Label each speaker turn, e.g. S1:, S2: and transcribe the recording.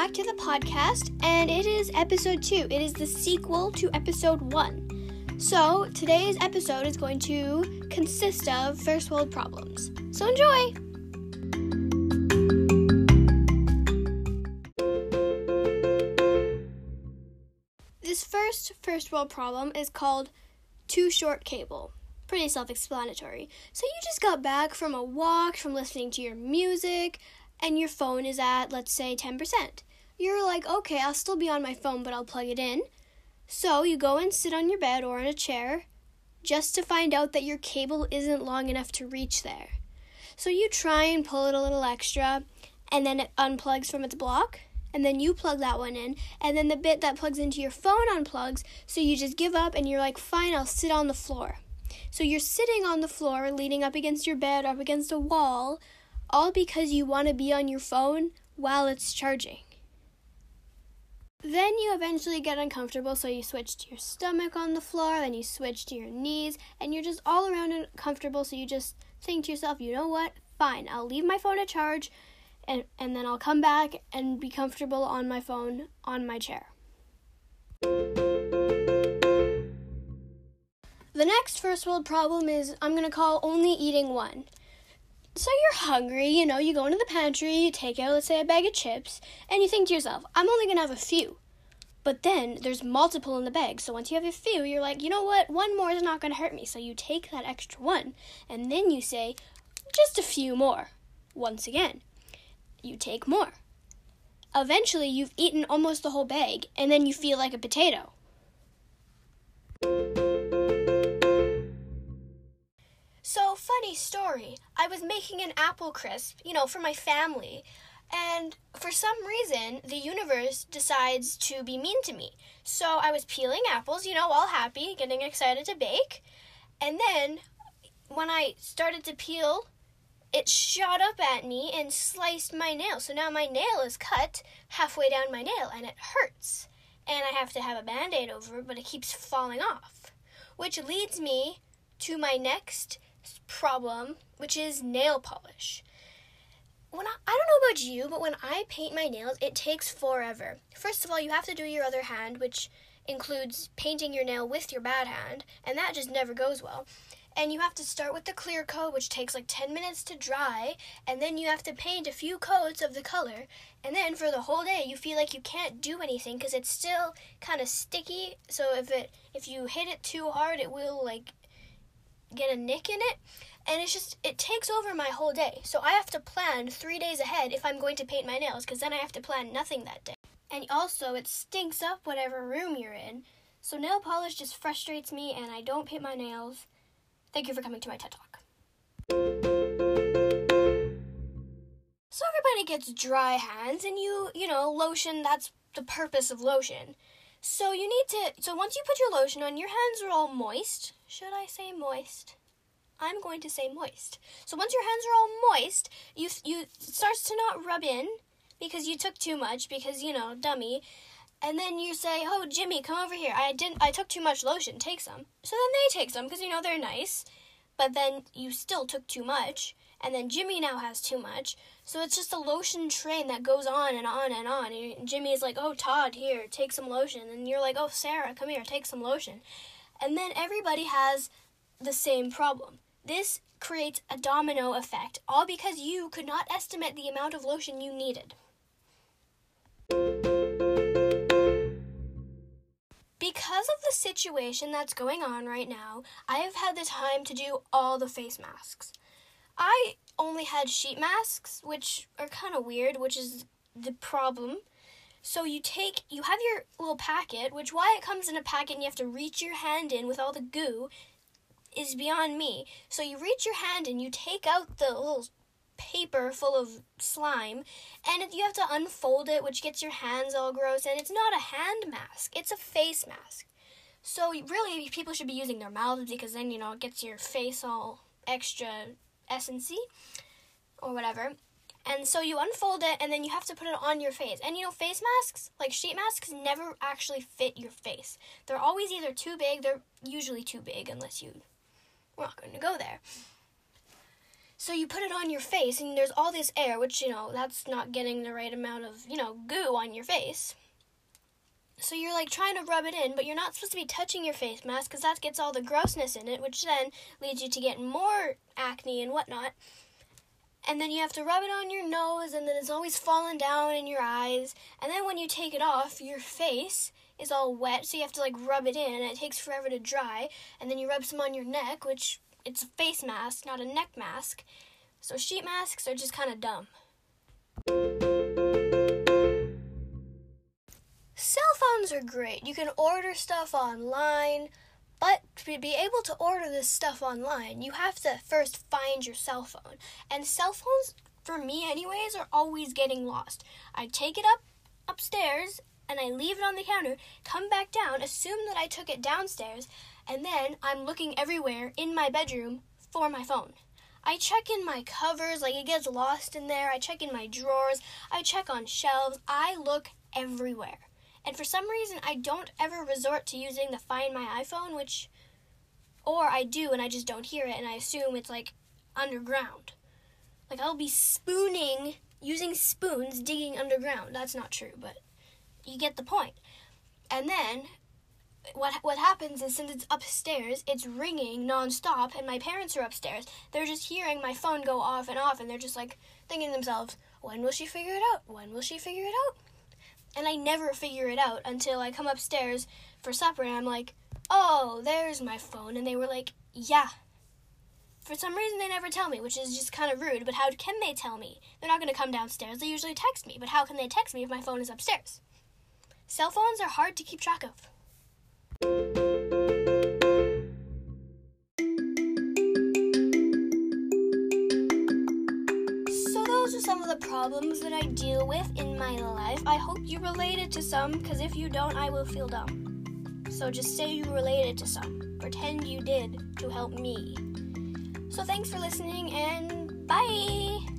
S1: back to the podcast, and it is episode two. It is the sequel to episode one. So, today's episode is going to consist of first world problems. So, enjoy! This first first world problem is called too short cable. Pretty self explanatory. So, you just got back from a walk, from listening to your music, and your phone is at, let's say, 10%. You're like, okay, I'll still be on my phone, but I'll plug it in. So you go and sit on your bed or in a chair just to find out that your cable isn't long enough to reach there. So you try and pull it a little extra, and then it unplugs from its block, and then you plug that one in, and then the bit that plugs into your phone unplugs, so you just give up and you're like, fine, I'll sit on the floor. So you're sitting on the floor, leaning up against your bed, or up against a wall, all because you want to be on your phone while it's charging. Then you eventually get uncomfortable, so you switch to your stomach on the floor, then you switch to your knees, and you're just all around uncomfortable, so you just think to yourself, you know what? Fine, I'll leave my phone at charge, and, and then I'll come back and be comfortable on my phone on my chair. The next first world problem is I'm going to call only eating one. So you're hungry, you know, you go into the pantry, you take out, let's say, a bag of chips, and you think to yourself, I'm only gonna have a few. But then there's multiple in the bag, so once you have a few, you're like, you know what, one more is not gonna hurt me. So you take that extra one, and then you say, just a few more. Once again, you take more. Eventually, you've eaten almost the whole bag, and then you feel like a potato. So, funny story. I was making an apple crisp, you know, for my family. And for some reason, the universe decides to be mean to me. So I was peeling apples, you know, all happy, getting excited to bake. And then when I started to peel, it shot up at me and sliced my nail. So now my nail is cut halfway down my nail and it hurts. And I have to have a band aid over it, but it keeps falling off. Which leads me to my next problem, which is nail polish. When I, I don't know about you, but when I paint my nails, it takes forever. First of all, you have to do your other hand, which includes painting your nail with your bad hand, and that just never goes well. And you have to start with the clear coat, which takes like 10 minutes to dry, and then you have to paint a few coats of the color. And then for the whole day, you feel like you can't do anything because it's still kind of sticky. So if it if you hit it too hard, it will like get a nick in it and it's just it takes over my whole day. So i have to plan three days ahead if i'm going to paint my nails because then i have to plan nothing that day. And also it stinks up whatever room you're in. So nail polish just frustrates me and i don't paint my nails. Thank you for coming to my ted talk. So everybody gets dry hands and you you know lotion that's the purpose of lotion so you need to so once you put your lotion on your hands are all moist should I say moist? I'm going to say moist. So once your hands are all moist, you you starts to not rub in because you took too much because you know dummy, and then you say, "Oh, Jimmy, come over here. I didn't. I took too much lotion. Take some." So then they take some because you know they're nice, but then you still took too much, and then Jimmy now has too much. So it's just a lotion train that goes on and on and on. And Jimmy is like, "Oh, Todd, here, take some lotion," and you're like, "Oh, Sarah, come here, take some lotion." and then everybody has the same problem. This creates a domino effect, all because you could not estimate the amount of lotion you needed. Because of the situation that's going on right now, I have had the time to do all the face masks. I only had sheet masks, which are kind of weird, which is the problem so you take, you have your little packet, which why it comes in a packet and you have to reach your hand in with all the goo is beyond me. So you reach your hand and you take out the little paper full of slime, and you have to unfold it, which gets your hands all gross. And it's not a hand mask; it's a face mask. So really, people should be using their mouths because then you know it gets your face all extra essency or whatever. And so you unfold it and then you have to put it on your face. And you know, face masks, like sheet masks, never actually fit your face. They're always either too big, they're usually too big unless you. We're not going to go there. So you put it on your face, and there's all this air, which, you know, that's not getting the right amount of, you know, goo on your face. So you're like trying to rub it in, but you're not supposed to be touching your face mask because that gets all the grossness in it, which then leads you to get more acne and whatnot. And then you have to rub it on your nose, and then it's always falling down in your eyes. And then when you take it off, your face is all wet, so you have to like rub it in, and it takes forever to dry. And then you rub some on your neck, which it's a face mask, not a neck mask. So sheet masks are just kind of dumb. Phones are great. You can order stuff online, but to be able to order this stuff online, you have to first find your cell phone. And cell phones, for me anyways, are always getting lost. I take it up upstairs and I leave it on the counter, come back down, assume that I took it downstairs, and then I'm looking everywhere in my bedroom for my phone. I check in my covers, like it gets lost in there. I check in my drawers. I check on shelves. I look everywhere. And for some reason, I don't ever resort to using the Find My iPhone, which, or I do and I just don't hear it and I assume it's like underground. Like I'll be spooning, using spoons, digging underground. That's not true, but you get the point. And then what what happens is since it's upstairs, it's ringing nonstop, and my parents are upstairs. They're just hearing my phone go off and off, and they're just like thinking to themselves, "When will she figure it out? When will she figure it out?" And I never figure it out until I come upstairs for supper, and I'm like, "Oh, there's my phone," and they were like, "Yeah." For some reason, they never tell me, which is just kind of rude. But how can they tell me? They're not going to come downstairs. They usually text me. But how can they text me if my phone is upstairs? Cell phones are hard to keep track of. Problems that I deal with in my life. I hope you related to some, because if you don't, I will feel dumb. So, just say you related to some. Pretend you did to help me. So, thanks for listening, and bye!